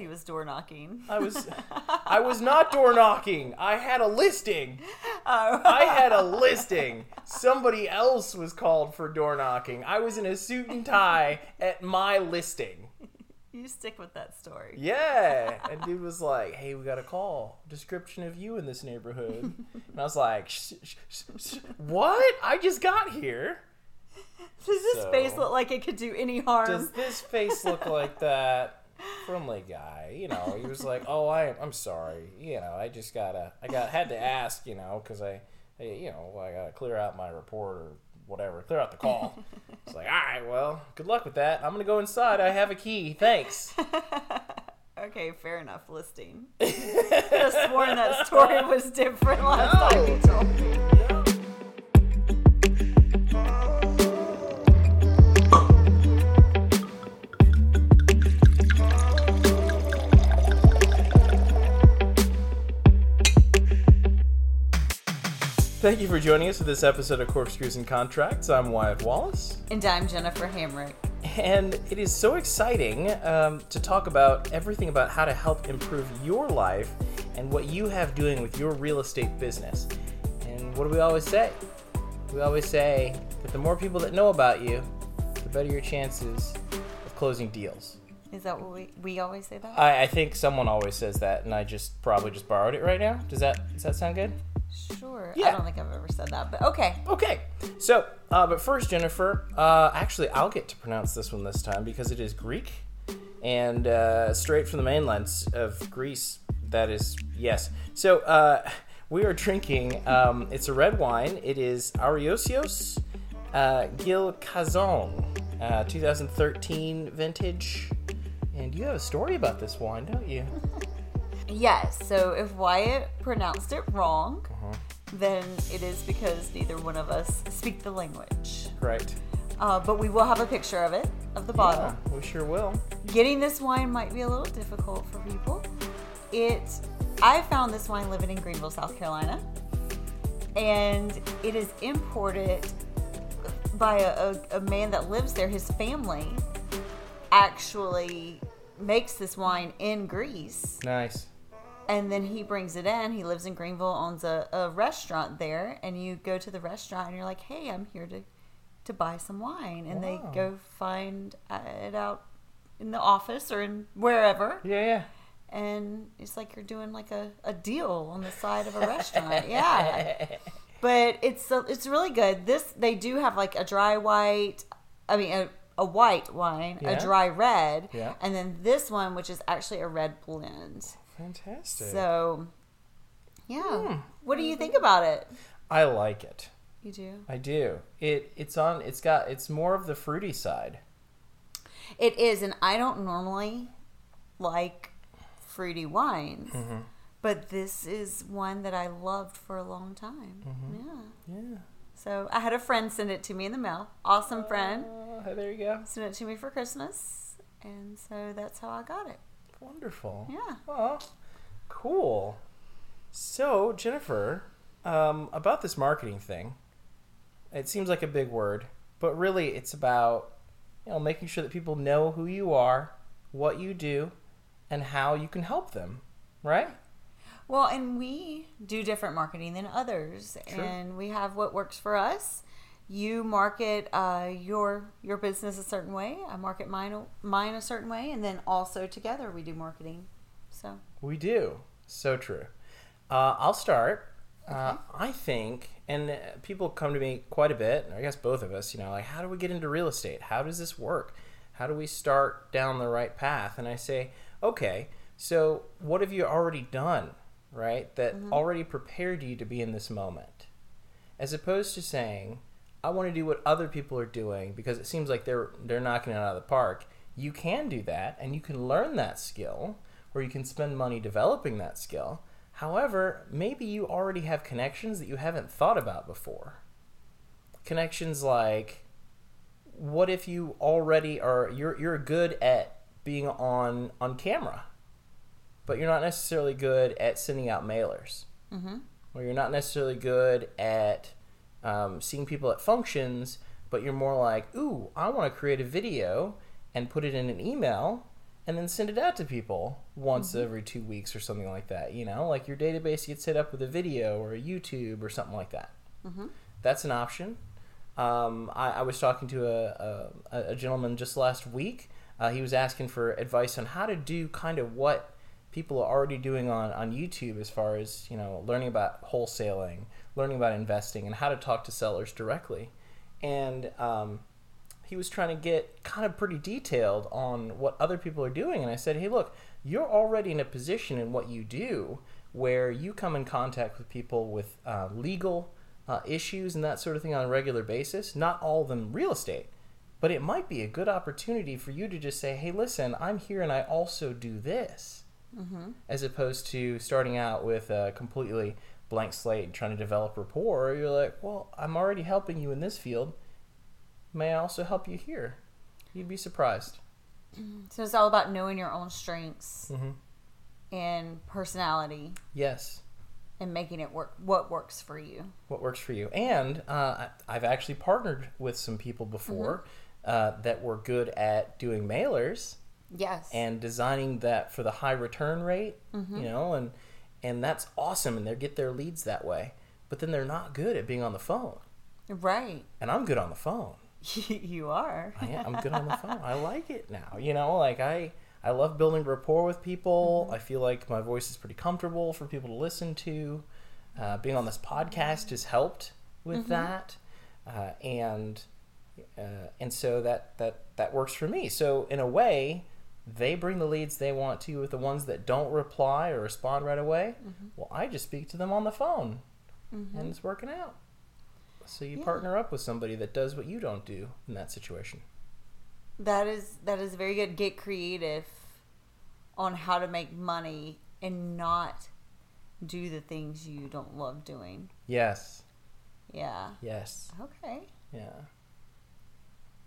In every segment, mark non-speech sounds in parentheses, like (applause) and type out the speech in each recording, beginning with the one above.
he was door knocking. I was (laughs) I was not door knocking. I had a listing. Oh. I had a listing. Somebody else was called for door knocking. I was in a suit and tie at my listing. you stick with that story. Yeah. And (laughs) dude was like, hey, we got a call. Description of you in this neighborhood. And I was like, sh- sh- sh- sh- what? I just got here. Does this So- face look like it could do any harm? Does this face look like that? Friendly guy, you know. He was like, "Oh, I, I'm sorry. You know, I just gotta, I got had to ask, you know, because I, I, you know, I gotta clear out my report or whatever, clear out the call." (laughs) It's like, all right, well, good luck with that. I'm gonna go inside. I have a key. Thanks. (laughs) Okay, fair enough. Listing. Could have sworn that story was different last time you told me. Thank you for joining us for this episode of Corkscrews and Contracts. I'm Wyatt Wallace. And I'm Jennifer Hamrick. And it is so exciting um, to talk about everything about how to help improve your life and what you have doing with your real estate business. And what do we always say? We always say that the more people that know about you, the better your chances of closing deals. Is that what we we always say that? I, I think someone always says that, and I just probably just borrowed it right now. Does that does that sound good? Sure. Yeah. I don't think I've ever said that, but okay. Okay, so uh, but first, Jennifer, uh, actually, I'll get to pronounce this one this time because it is Greek and uh, straight from the mainland of Greece. That is yes. So uh, we are drinking. Um, it's a red wine. It is Ariosios uh, Gil Cazon, uh, 2013 vintage. And you have a story about this wine, don't you? (laughs) Yes. So if Wyatt pronounced it wrong, Uh-huh. then it is because neither one of us speak the language. Right. Uh, but we will have a picture of it, of the bottle. Yeah, we sure will. Getting this wine might be a little difficult for people. It, I found this wine living in Greenville, South Carolina, and it is imported by a, a, a man that lives there. His family actually makes this wine in Greece, Nice. And then he brings it in. He lives in Greenville, owns a, a restaurant there, and you go to the restaurant and you're like, "Hey, I'm here to to buy some wine," and they go find it out in the office or in wherever, Yeah, yeah. and it's like you're doing like a, a deal on the side of a restaurant. Yeah, (laughs) but it's uh, it's really good. This they do have like a dry white, I mean a, a white wine, Yeah. a dry red, Yeah. and then this one which is actually a red blend. Fantastic. So, yeah. Hmm. What do you think about it? I like it. You do. I do. It it's on. It's got. It's more of the fruity side. It is, and I don't normally like fruity wines, Mm-hmm. but this is one that I loved for a long time. Mm-hmm. Yeah. Yeah. So I had a friend send it to me in the mail. Awesome friend. Uh, there you go. Sent it to me for Christmas, and so that's how I got it. Wonderful. Yeah. Oh, cool. So Jennifer, um, about this marketing thing, it seems like a big word, but really it's about you know making sure that people know who you are, what you do, and how you can help them. Right. Well, and we do different marketing than others, and we have what works for us. You market uh, your your business a certain way. I market mine mine a certain way, and then also together we do marketing. So We do. So true. Uh, I'll start. Uh, I think, and uh, people come to me quite a bit, I guess both of us, you know, like, how do we get into real estate? How does this work? How do we start down the right path? And I say, okay, so what have you already done, right? That already prepared you to be in this moment? As opposed to saying, I want to do what other people are doing because it seems like they're they're knocking it out of the park. You can do that and you can learn that skill or you can spend money developing that skill. However, maybe you already have connections that you haven't thought about before. Connections like what if you already are you're you're good at being on on camera, but you're not necessarily good at sending out mailers mm-hmm. or you're not necessarily good at um, seeing people at functions, but you're more like, ooh, I want to create a video and put it in an email and then send it out to people once every two weeks or something like that. You know, like your database gets set up with a video or a YouTube or something like that. That's an option. Um, I, I was talking to a, a, a gentleman just last week. Uh, he was asking for advice on how to do kind of what people are already doing on, on YouTube as far as, you know, learning about wholesaling, learning about investing, and how to talk to sellers directly. And um, he was trying to get kind of pretty detailed on what other people are doing. And I said, hey, look, you're already in a position in what you do where you come in contact with people with uh, legal uh, issues and that sort of thing on a regular basis. Not all of them real estate, but it might be a good opportunity for you to just say, hey, listen, I'm here and I also do this. As opposed to starting out with a completely blank slate and trying to develop rapport, you're like, well, I'm already helping you in this field. May I also help you here? You'd be surprised. (clears throat) So it's all about knowing your own strengths Mhm. and personality Yes. and making it work. What works for you? what works for you. And uh, I've actually partnered with some people before uh, that were good at doing mailers Yes. and designing that for the high return rate, you know, and and that's awesome. And they get their leads that way. But then they're not good at being on the phone, right. and I'm good on the phone. (laughs) you are. I am, I'm good on the phone. I like it (laughs) now. You know, like I I love building rapport with people. I feel like my voice is pretty comfortable for people to listen to. Uh, being on this podcast has helped with that, uh, and uh, and so that that that works for me. So in a way, they bring the leads they want to you with the ones that don't reply or respond right away. Mm-hmm. Well, I just speak to them on the phone, mm-hmm. and it's working out. So you Yeah. partner up with somebody that does what you don't do in that situation. That is that is very good. Get creative on how to make money and not do the things you don't love doing. Yes. Yeah. Yes. Okay. Yeah.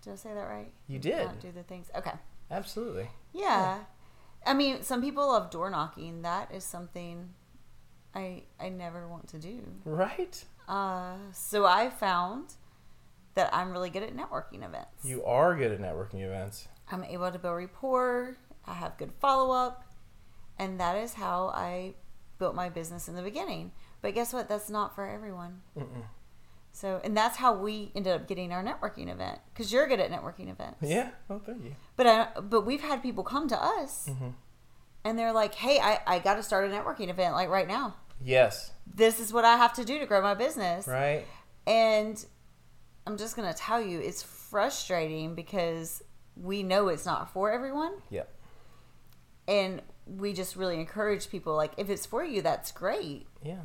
Did I say that right? You did. Not do the things. Okay. Absolutely. Yeah. I mean, some people love door knocking. That is something I I never want to do. Right? Uh, so I found that I'm really good at networking events. You are good at networking events. I'm able to build rapport. I have good follow up, and that is how I built my business in the beginning. But guess what? That's not for everyone. Mm-mm. So, and that's how we ended up getting our networking event because you're good at networking events. Yeah. Oh, thank you. But I, but we've had people come to us, Mm-hmm. and they're like, "Hey, I, I got to start a networking event like right now. Yes. This is what I have to do to grow my business." Right. And I'm just gonna tell you, it's frustrating because we know it's not for everyone, Yep. and we just really encourage people. Like, if it's for you, that's great. Yeah.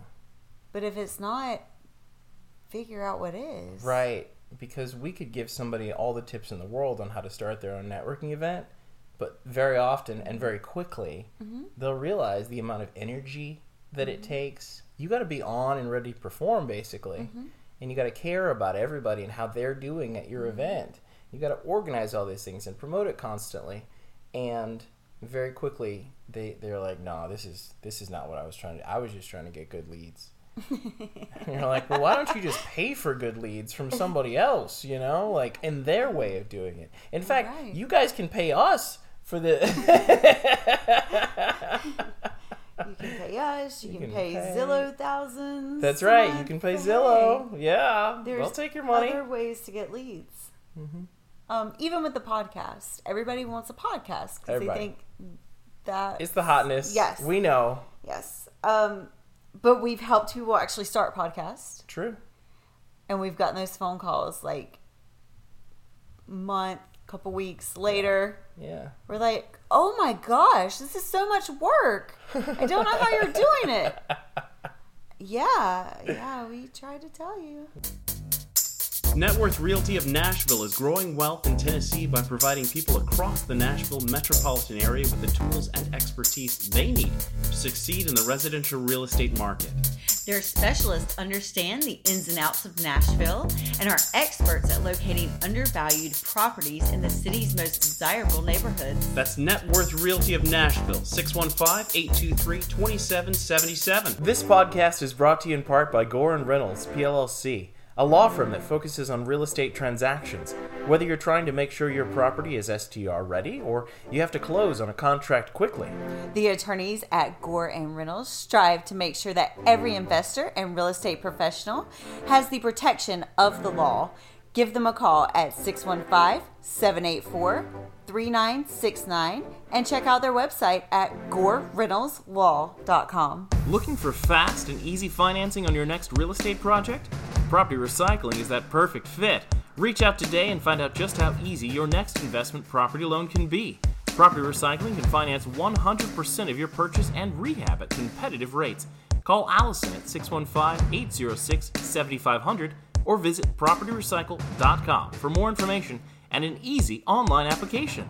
But if it's not, figure out what is. Right. Because we could give somebody all the tips in the world on how to start their own networking event, but very often and very quickly, Mm-hmm. they'll realize the amount of energy that it takes. You got to be on and ready to perform, basically. Mm-hmm. And you got to care about everybody and how they're doing at your Mm-hmm. event. You got to organize all these things and promote it constantly. And very quickly, they, they're like, no, this is, this is not what I was trying to I was just trying to get good leads. You're like, well, why don't you just pay for good leads from somebody else, you know, like in their way of doing it? In fact, Right. you guys can pay us for the. You can pay us. You, You can, can pay, pay- Zillow thousands. That's right. You can pay Zillow. Yeah, There's they'll take your money. Other ways to get leads. Mhm. Um, even with the podcast, everybody wants a podcast because they think that It's the hotness. Yes. we know. yes. Um, but we've helped people actually start podcasts, True. and we've gotten those phone calls like month, couple weeks later. Yeah. We're like, oh my gosh, this is so much work. I don't know how you're doing it. (laughs) Yeah, yeah, we tried to tell you. Net Worth Realty of Nashville is growing wealth in Tennessee by providing people across the Nashville metropolitan area with the tools and expertise they need to succeed in the residential real estate market. Their specialists understand the ins and outs of Nashville and are experts at locating undervalued properties in the city's most desirable neighborhoods. That's Net Worth Realty of Nashville, 615 823 2777. This podcast is brought to you in part by Gorin Reynolds, PLLC, a law firm that focuses on real estate transactions. Whether you're trying to make sure your property is STR ready or you have to close on a contract quickly. The attorneys at Gore and Reynolds strive to make sure that every investor and real estate professional has the protection of the law. Give them a call at 615 784 3969 and check out their website at goreReynoldsLaw.com. Looking for fast and easy financing on your next real estate project? Property recycling is that perfect fit. Reach out today and find out just how easy your next investment property loan can be. Property recycling can finance 100% of your purchase and rehab at competitive rates. Call Allison at 615 806 7500 or visit propertyrecycle.com for more information and an easy online application.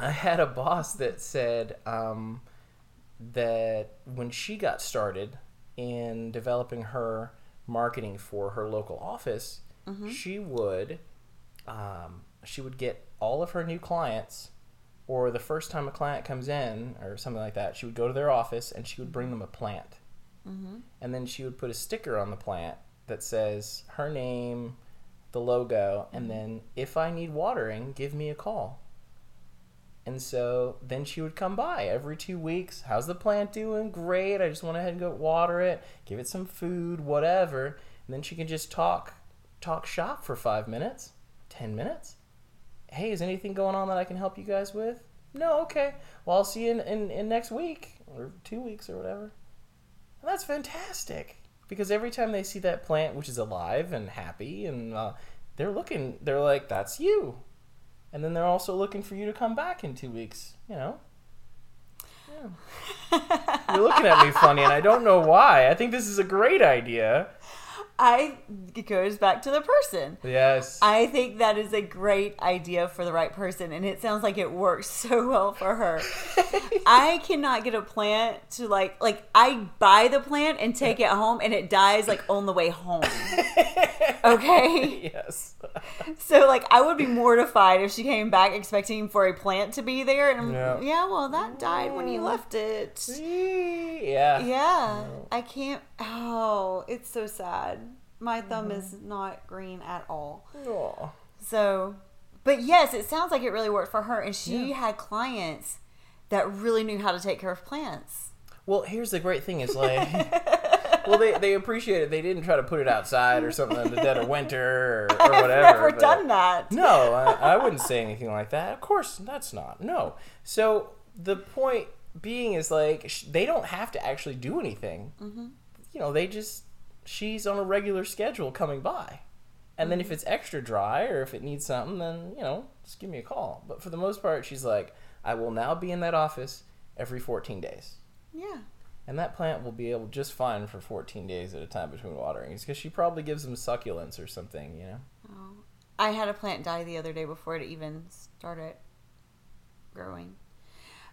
I had a boss that said um, that when she got started in developing her marketing for her local office, mm-hmm. she would um, she would get all of her new clients, or the first time a client comes in or something like that, she would go to their office and she would bring them a plant, mm-hmm. and then she would put a sticker on the plant that says her name, the logo, and mm-hmm. then if I need watering, give me a call. And so then she would come by every two weeks. How's the plant doing? Great. I just went ahead and go water it, give it some food, whatever. And then she can just talk, talk shop for five minutes, ten minutes. Hey, is anything going on that I can help you guys with? No, okay. Well, I'll see you in, in, in next week or two weeks or whatever. And that's fantastic because every time they see that plant, which is alive and happy, and uh, they're looking, they're like, "That's you," and then they're also looking for you to come back in two weeks. You know. Yeah. You're looking at me funny, and I don't know why. I think this is a great idea. I it goes back to the person. Yes. I think that is a great idea for the right person, and it sounds like it works (laughs) so well for her. (laughs) I cannot get a plant to like like I buy the plant and take it home, and it dies like on the way home. (laughs) Okay, yes. so like I would be mortified if she came back expecting for a plant to be there, and Yeah. yeah, well that died when you left it. yeah. Yeah, I can't. Oh, it's so sad. My thumb is not green at all. So, but yes, it sounds like it really worked for her, and she Yeah. had clients that really knew how to take care of plants. Well, here's the great thing: is (laughs) like, well, they they appreciate it. They didn't try to put it outside or something in the dead of winter or, or (laughs) I've whatever. never done that. No, I, I wouldn't say anything like that. Of course, that's not. No. So the point being is like sh- they don't have to actually do anything. Mm-hmm. You know, they just she's on a regular schedule coming by, and then if mm-hmm. it's extra dry or if it needs something, then you know just give me a call. But for the most part, she's like, I will now be in that office every 14 days. Yeah. And that plant will be able just fine for 14 days at a time between waterings because she probably gives them succulents or something, you know? Oh. I had a plant die the other day before it even started growing.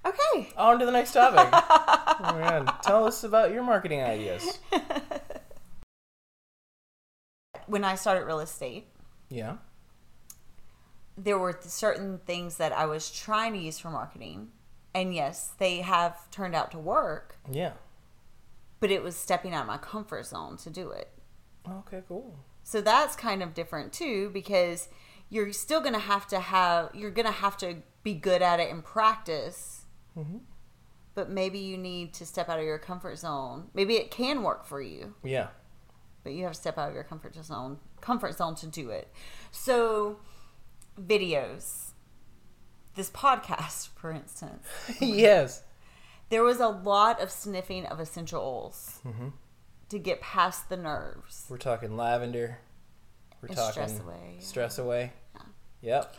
Okay. On to the next topic. (laughs) oh, man. Tell us about your marketing ideas. (laughs) When I started real estate, Yeah. there were certain things that I was trying to use for marketing. And yes, they have turned out to work, Yeah. but it was stepping out of my comfort zone to do it. Okay, cool. So that's kind of different too because you're still going to have to have you're going to have to be good at it in practice. Mhm. But maybe you need to step out of your comfort zone. Maybe it can work for you, Yeah. but you have to step out of your comfort zone comfort zone to do it. So videos this podcast for instance (laughs) yes. there was a lot of sniffing of essential oils Mm-hmm. to get past the nerves We're talking lavender. We're And talking stress away. Stress away. Yep.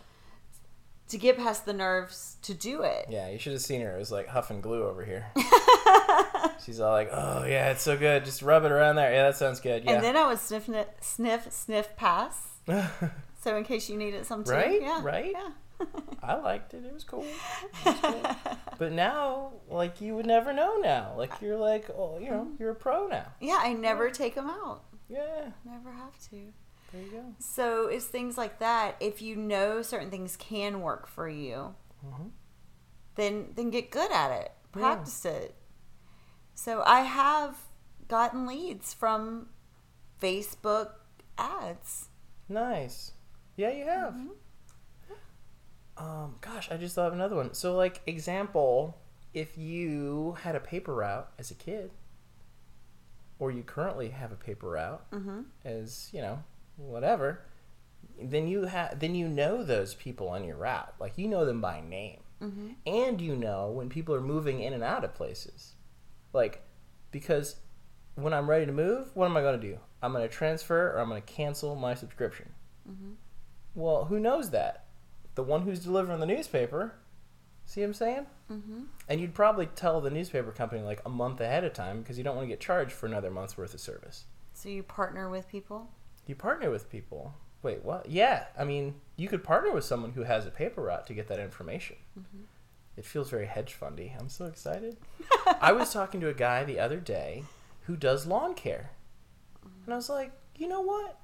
To get past the nerves to do it Yeah, you should have seen her. It was like huffing glue over here. (laughs) She's all like, "Oh yeah, it's so good. Just rub it around there. Yeah, that sounds good. Yeah." And then I would sniff, sniff, sniff, pass. (laughs) So in case you needed some too. Right, Yeah. right. Yeah. (laughs) I liked it. It was cool. It was cool. but now, like, you would never know now. Like, you're like, oh, you know, mm-hmm. you're a pro now. Yeah, I never take them out. Yeah. Never have to. There you go. So it's things like that. If you know certain things can work for you, Mhm. then then get good at it. Yeah. Practice it. So I have gotten leads from Facebook ads. Nice. Yeah, you have. Um, gosh, I just thought of another one. So, like, example, if you had a paper route as a kid, or you currently have a paper route as you know, whatever, then you have then you know those people on your route. Like you know them by name, and you know when people are moving in and out of places. Like, because when I'm ready to move, what am I going to do? I'm going to transfer or I'm going to cancel my subscription. Well, who knows that? The one who's delivering the newspaper. See what I'm saying? Mm-hmm. And you'd probably tell the newspaper company like a month ahead of time because you don't want to get charged for another month's worth of service. So you partner with people? You partner with people. Wait, what? Yeah, I mean, you could partner with someone who has a paper route to get that information. Mm-hmm. It feels very hedge fundy. I'm so excited. I was talking to a guy the other day who does lawn care. And I was like, you know what?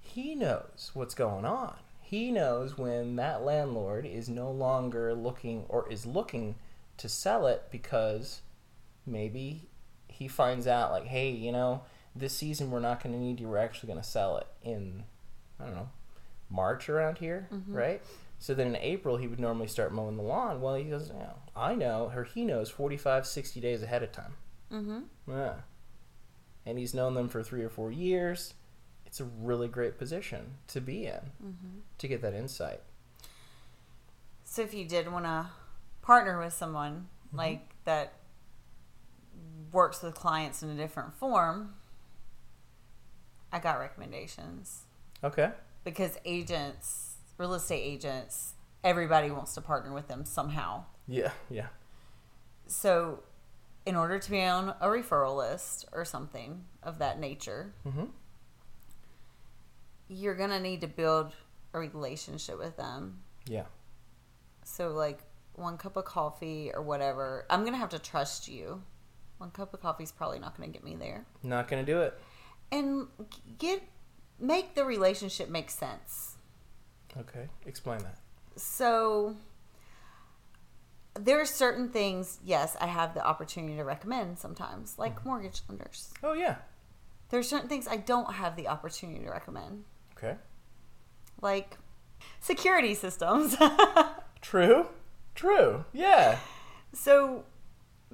He knows what's going on. He knows when that landlord is no longer looking or is looking to sell it because maybe he finds out, like, hey, you know, this season we're not going to need you. We're actually going to sell it in, I don't know, March around here, mm-hmm. right? So then in April, he would normally start mowing the lawn. Well, he goes, yeah, I know, or he knows 45, 60 days ahead of time. Mm-hmm. Yeah. And he's known them for three or four years. It's a really great position to be in mm-hmm. to get that insight. So if you did want to partner with someone mm-hmm. like that works with clients in a different form, I got recommendations Okay. because agents, real estate agents, everybody wants to partner with them somehow. Yeah, yeah. So in order to be on a referral list or something of that nature, Mhm. you're going to need to build a relationship with them. Yeah. So like one cup of coffee or whatever, I'm gonna have to trust you. One cup of coffee is probably not gonna get me there. Not going to do it. And get make the relationship make sense. Okay. Explain that. So there are certain things, yes, I have the opportunity to recommend sometimes, like mm-hmm. mortgage lenders. Oh, yeah. There are certain things I don't have the opportunity to recommend, Okay. like security systems. (laughs) True. True. Yeah. So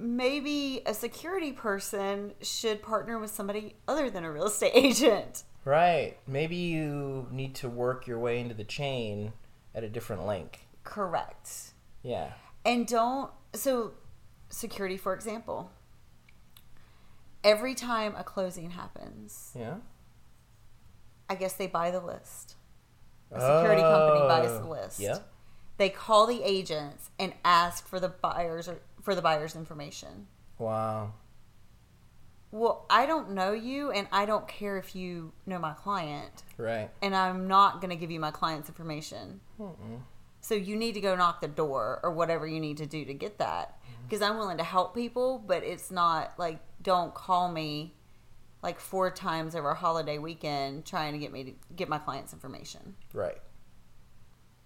maybe a security person should partner with somebody other than a real estate (laughs) agent. Right. Maybe you need to work your way into the chain at a different link. Correct. Yeah. And don't so security for example. Every time a closing happens, Yeah. I guess they buy the list. A security company buys the Oh, list. Yeah. They call the agents and ask for the buyers or for the buyer's information. Wow. Well, I don't know you and I don't care if you know my client. Right. and I'm not going to give you my client's information. Mm-mm. So you need to go knock the door or whatever you need to do to get that. Mm-hmm. Because I'm willing to help people, but it's not like don't call me like four times over a holiday weekend trying to get me to get my client's information. Right.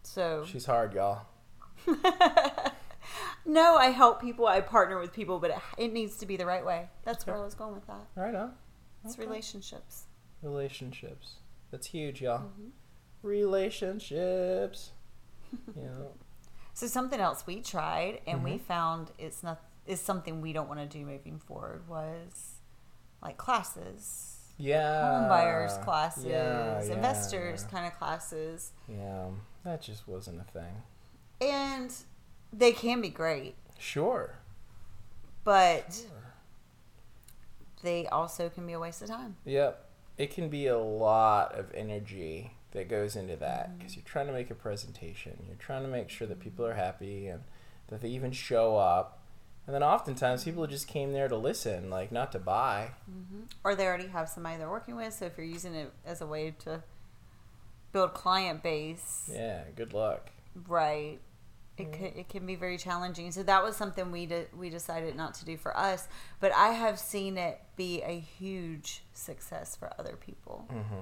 So She's hard, y'all. (laughs) no, I help people, I partner with people, but it, it needs to be the right way. That's where I was going with that. Right on. It's Okay. relationships. Relationships. That's huge, y'all. Mm-hmm. Relationships. (laughs) yeah. So something else we tried and we Mhm. found it's not is something we don't want to do moving forward was like classes, Yeah. home buyers classes, Yeah, yeah, investors yeah. kind of classes, Yeah. That just wasn't a thing. and they can be great, Sure. but Sure. they also can be a waste of time. Yep. It can be a lot of energy that goes into that Mm-hmm. because you're trying to make a presentation. You're trying to make sure that people are happy and that they even show up. And then oftentimes people just came there to listen, like not to buy. Or they already have somebody they're working with, so if you're using it as a way to build client base, Yeah, good luck. Right. It can, it can be very challenging. So that was something we de- we decided not to do for us. But I have seen it be a huge success for other people. hmm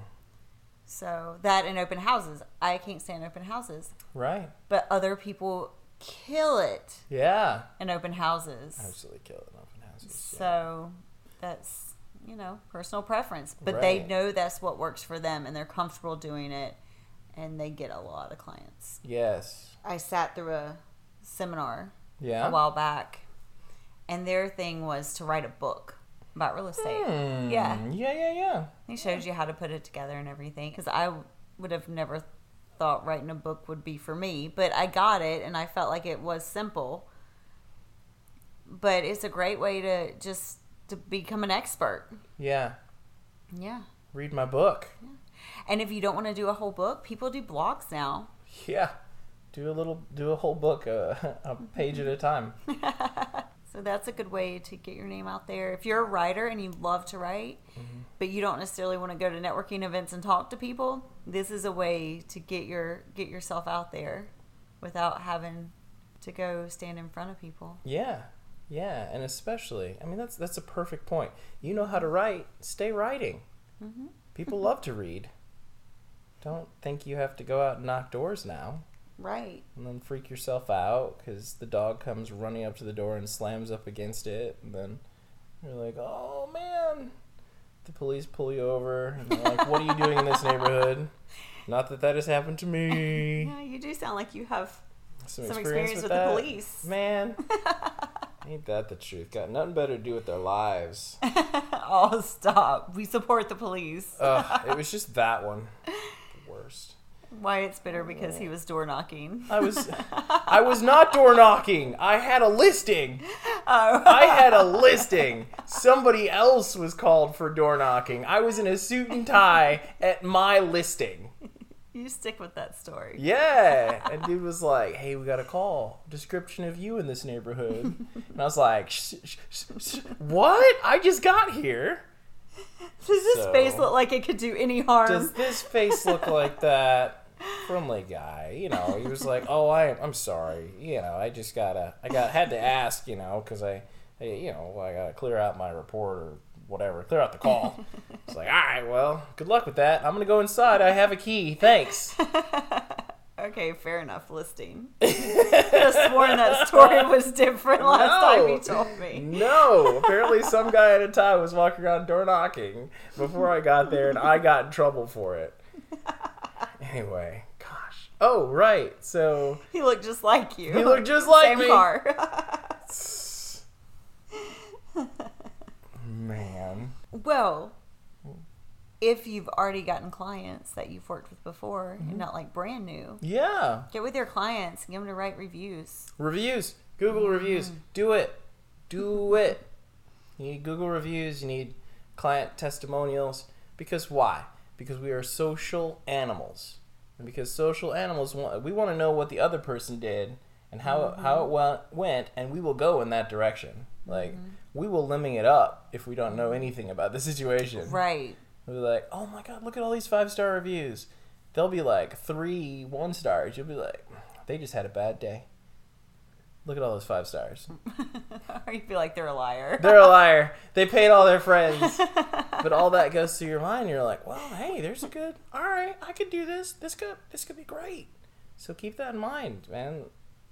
So that in open houses. I can't stand open houses, Right. but other people kill it Yeah. in open houses. Absolutely kill it in open houses. yeah. So that's you know, personal preference. But they know that's what works for them and they're comfortable doing it and they get a lot of clients. Yes. I sat through a seminar Yeah. a while back and their thing was to write a book about real estate. Hmm. Yeah. Yeah, yeah, yeah. He shows you how to put it together and everything. Because I would have never thought writing a book would be for me, but I got it and I felt like it was simple. But it's a great way to just to become an expert. Yeah. Yeah. Read my book. And if you don't want to do a whole book, people do blogs now. Yeah. Do a little, do a whole book, uh, (laughs) a page at a time. (laughs) So that's a good way to get your name out there. If you're a writer and you love to write, but you don't necessarily want to go to networking events and talk to people, this is a way to get your get yourself out there without having to go stand in front of people. Yeah. Yeah, and especially, I mean, that's that's a perfect point. You know how to write, stay writing. People love to read. Don't think you have to go out and knock doors now Right. and then freak yourself out because the dog comes running up to the door and slams up against it, and then you're like, "Oh man!" The police pull you over, and they're like, "What are you doing in this neighborhood?" Not that that has happened to me. (laughs) Yeah, you do sound like you have Some, some experience, experience with, with the that. police. Man, (laughs) ain't that the truth? Got nothing better to do with their lives. (laughs) oh, stop. We support the police. Ugh, it was just that one. The worst. Wyatt's bitter because he was door knocking. I was, (laughs) I was not door knocking. I had a listing. Oh. I had a listing. Somebody else was called for door knocking. I was in a suit and tie at my listing. You stick with that story. Yeah, and (laughs) dude was like, "Hey, we got a call. Description of you in this neighborhood." And I was like, sh- sh- sh- sh- "What? I just got here." Does this So- face look like it could do any harm? Does this face look like that? Friendly guy, you know. He was like, "Oh, I, I'm sorry. You know, I just gotta, I got had to ask, you know, because I, I, you know, I gotta clear out my report or whatever, clear out the call." (laughs) It's like, "All right, well, good luck with that. I'm gonna go inside. I have a key. Thanks." (laughs) Okay, fair enough. Listing. Could have sworn that story was different last time No. you told me. No, apparently some guy at a time was walking around door knocking before I got there, and I got in trouble for it. Anyway, gosh. Oh, right. So (laughs) He looked just like you. He looked just like Same me. car. (laughs) man, well, if you've already gotten clients that you've worked with before Mm-hmm. and not like brand new, yeah. get with your clients and get them to write reviews. Reviews, Google reviews. Do it. Do it. You need Google reviews. You need client testimonials. Because why? Because we are social animals, and because social animals want we want to know what the other person did and how mm-hmm. how it went, went, and we will go in that direction. Like mm-hmm. we will limbing it up if we don't know mm-hmm. anything about the (laughs) situation. Right. We'll be like, oh my god, look at all these five star reviews. They'll be like three one stars. You'll be like, they just had a bad day. Look at all those five stars. or (laughs) you feel like they're a liar. They're a liar. They paid all their friends. (laughs) But all that goes through your mind. You're like, well, hey, there's a good. All right, I could do this. This could this could be great. So keep that in mind, man.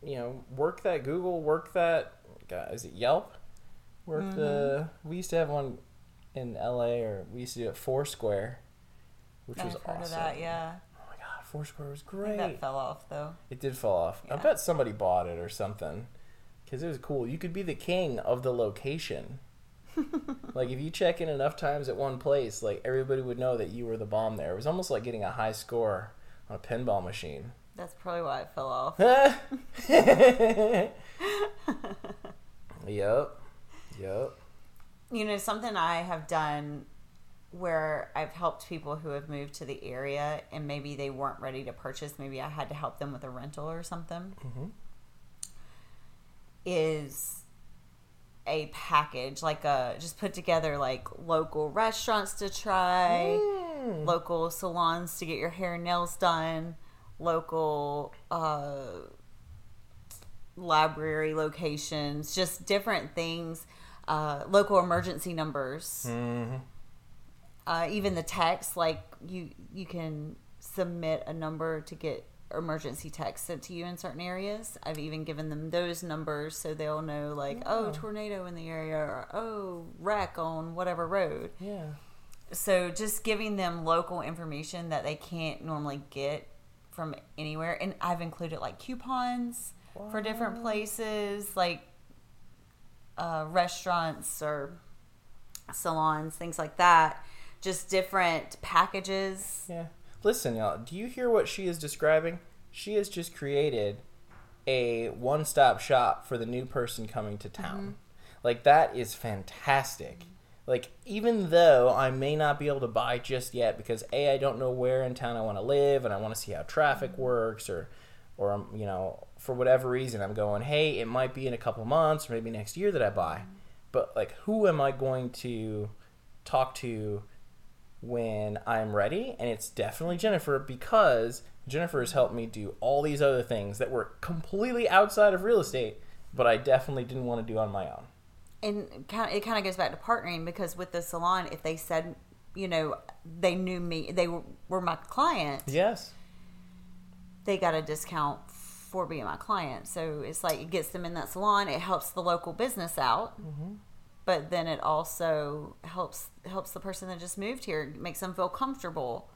You know, work that Google, work that. God, is it Yelp? Work the. Mm-hmm. We used to have one in L.A. or we used to do it Foursquare, which I've was awesome. of that, yeah. My Foursquare was I think great. that fell off though. It did fall off. I bet somebody bought it or something. Because it was cool. You could be the king of the location. (laughs) like, if you check in enough times at one place, like, everybody would know that you were the bomb there. It was almost like getting a high score on a pinball machine. That's probably why it fell off. (laughs) (laughs) yep. Yep. You know, something I have done where I've helped people who have moved to the area and maybe they weren't ready to purchase, maybe I had to help them with a rental or something, is a package, like a just put together like local restaurants to try, Mm. local salons to get your hair and nails done, local uh, library locations, just different things, uh, local emergency numbers. hmm Uh, even the text, like you you can submit a number to get emergency texts sent to you in certain areas. I've even given them those numbers so they'll know, like, oh, tornado in the area, or oh, wreck on whatever road. Yeah. So just giving them local information that they can't normally get from anywhere. And I've included like coupons for different places, like uh, restaurants or salons, things like that. Just different packages. Yeah. Listen, y'all, do you hear what she is describing? She has just created a one stop shop for the new person coming to town. Like, that is fantastic. Like, even though I may not be able to buy just yet because A, I don't know where in town I want to live and I want to see how traffic works or, or, um, you know, for whatever reason, I'm going, hey, it might be in a couple months or maybe next year that I buy. But, like, who am I going to talk to when I'm ready, and it's definitely Jennifer because Jennifer has helped me do all these other things that were completely outside of real estate, but I definitely didn't want to do on my own. and kind it kind of goes back to partnering because with the salon, if they said, you know, they knew me, they were, were my client, Yes. they got a discount for being my client. So it's like it gets them in that salon. It helps the local business out, mm-hmm. But then it also helps helps the person that just moved here, makes them feel comfortable,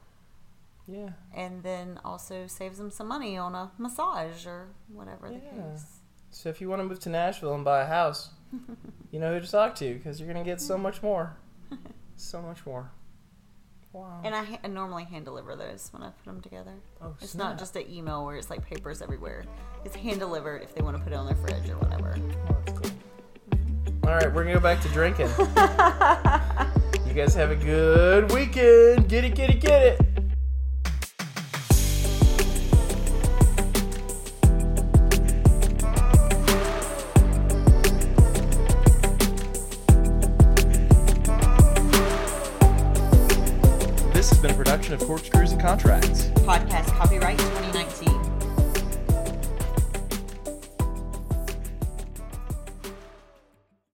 Yeah. and then also saves them some money on a massage or whatever the case. So if you want to move to Nashville and buy a house, (laughs) you know who to talk to because you're going to get so much more. (laughs) So much more. Wow. And I, ha- I normally hand deliver those when I put them together. Oh, it's snap. not just an email where it's like papers everywhere. It's hand delivered if they want to put it on their fridge or whatever. Oh, that's cool. All right, we're going to go back to drinking. (laughs) you guys have a good weekend. Get it, get it, get it. This has been a production of Corkscrews and Contracts. Podcast copyright 20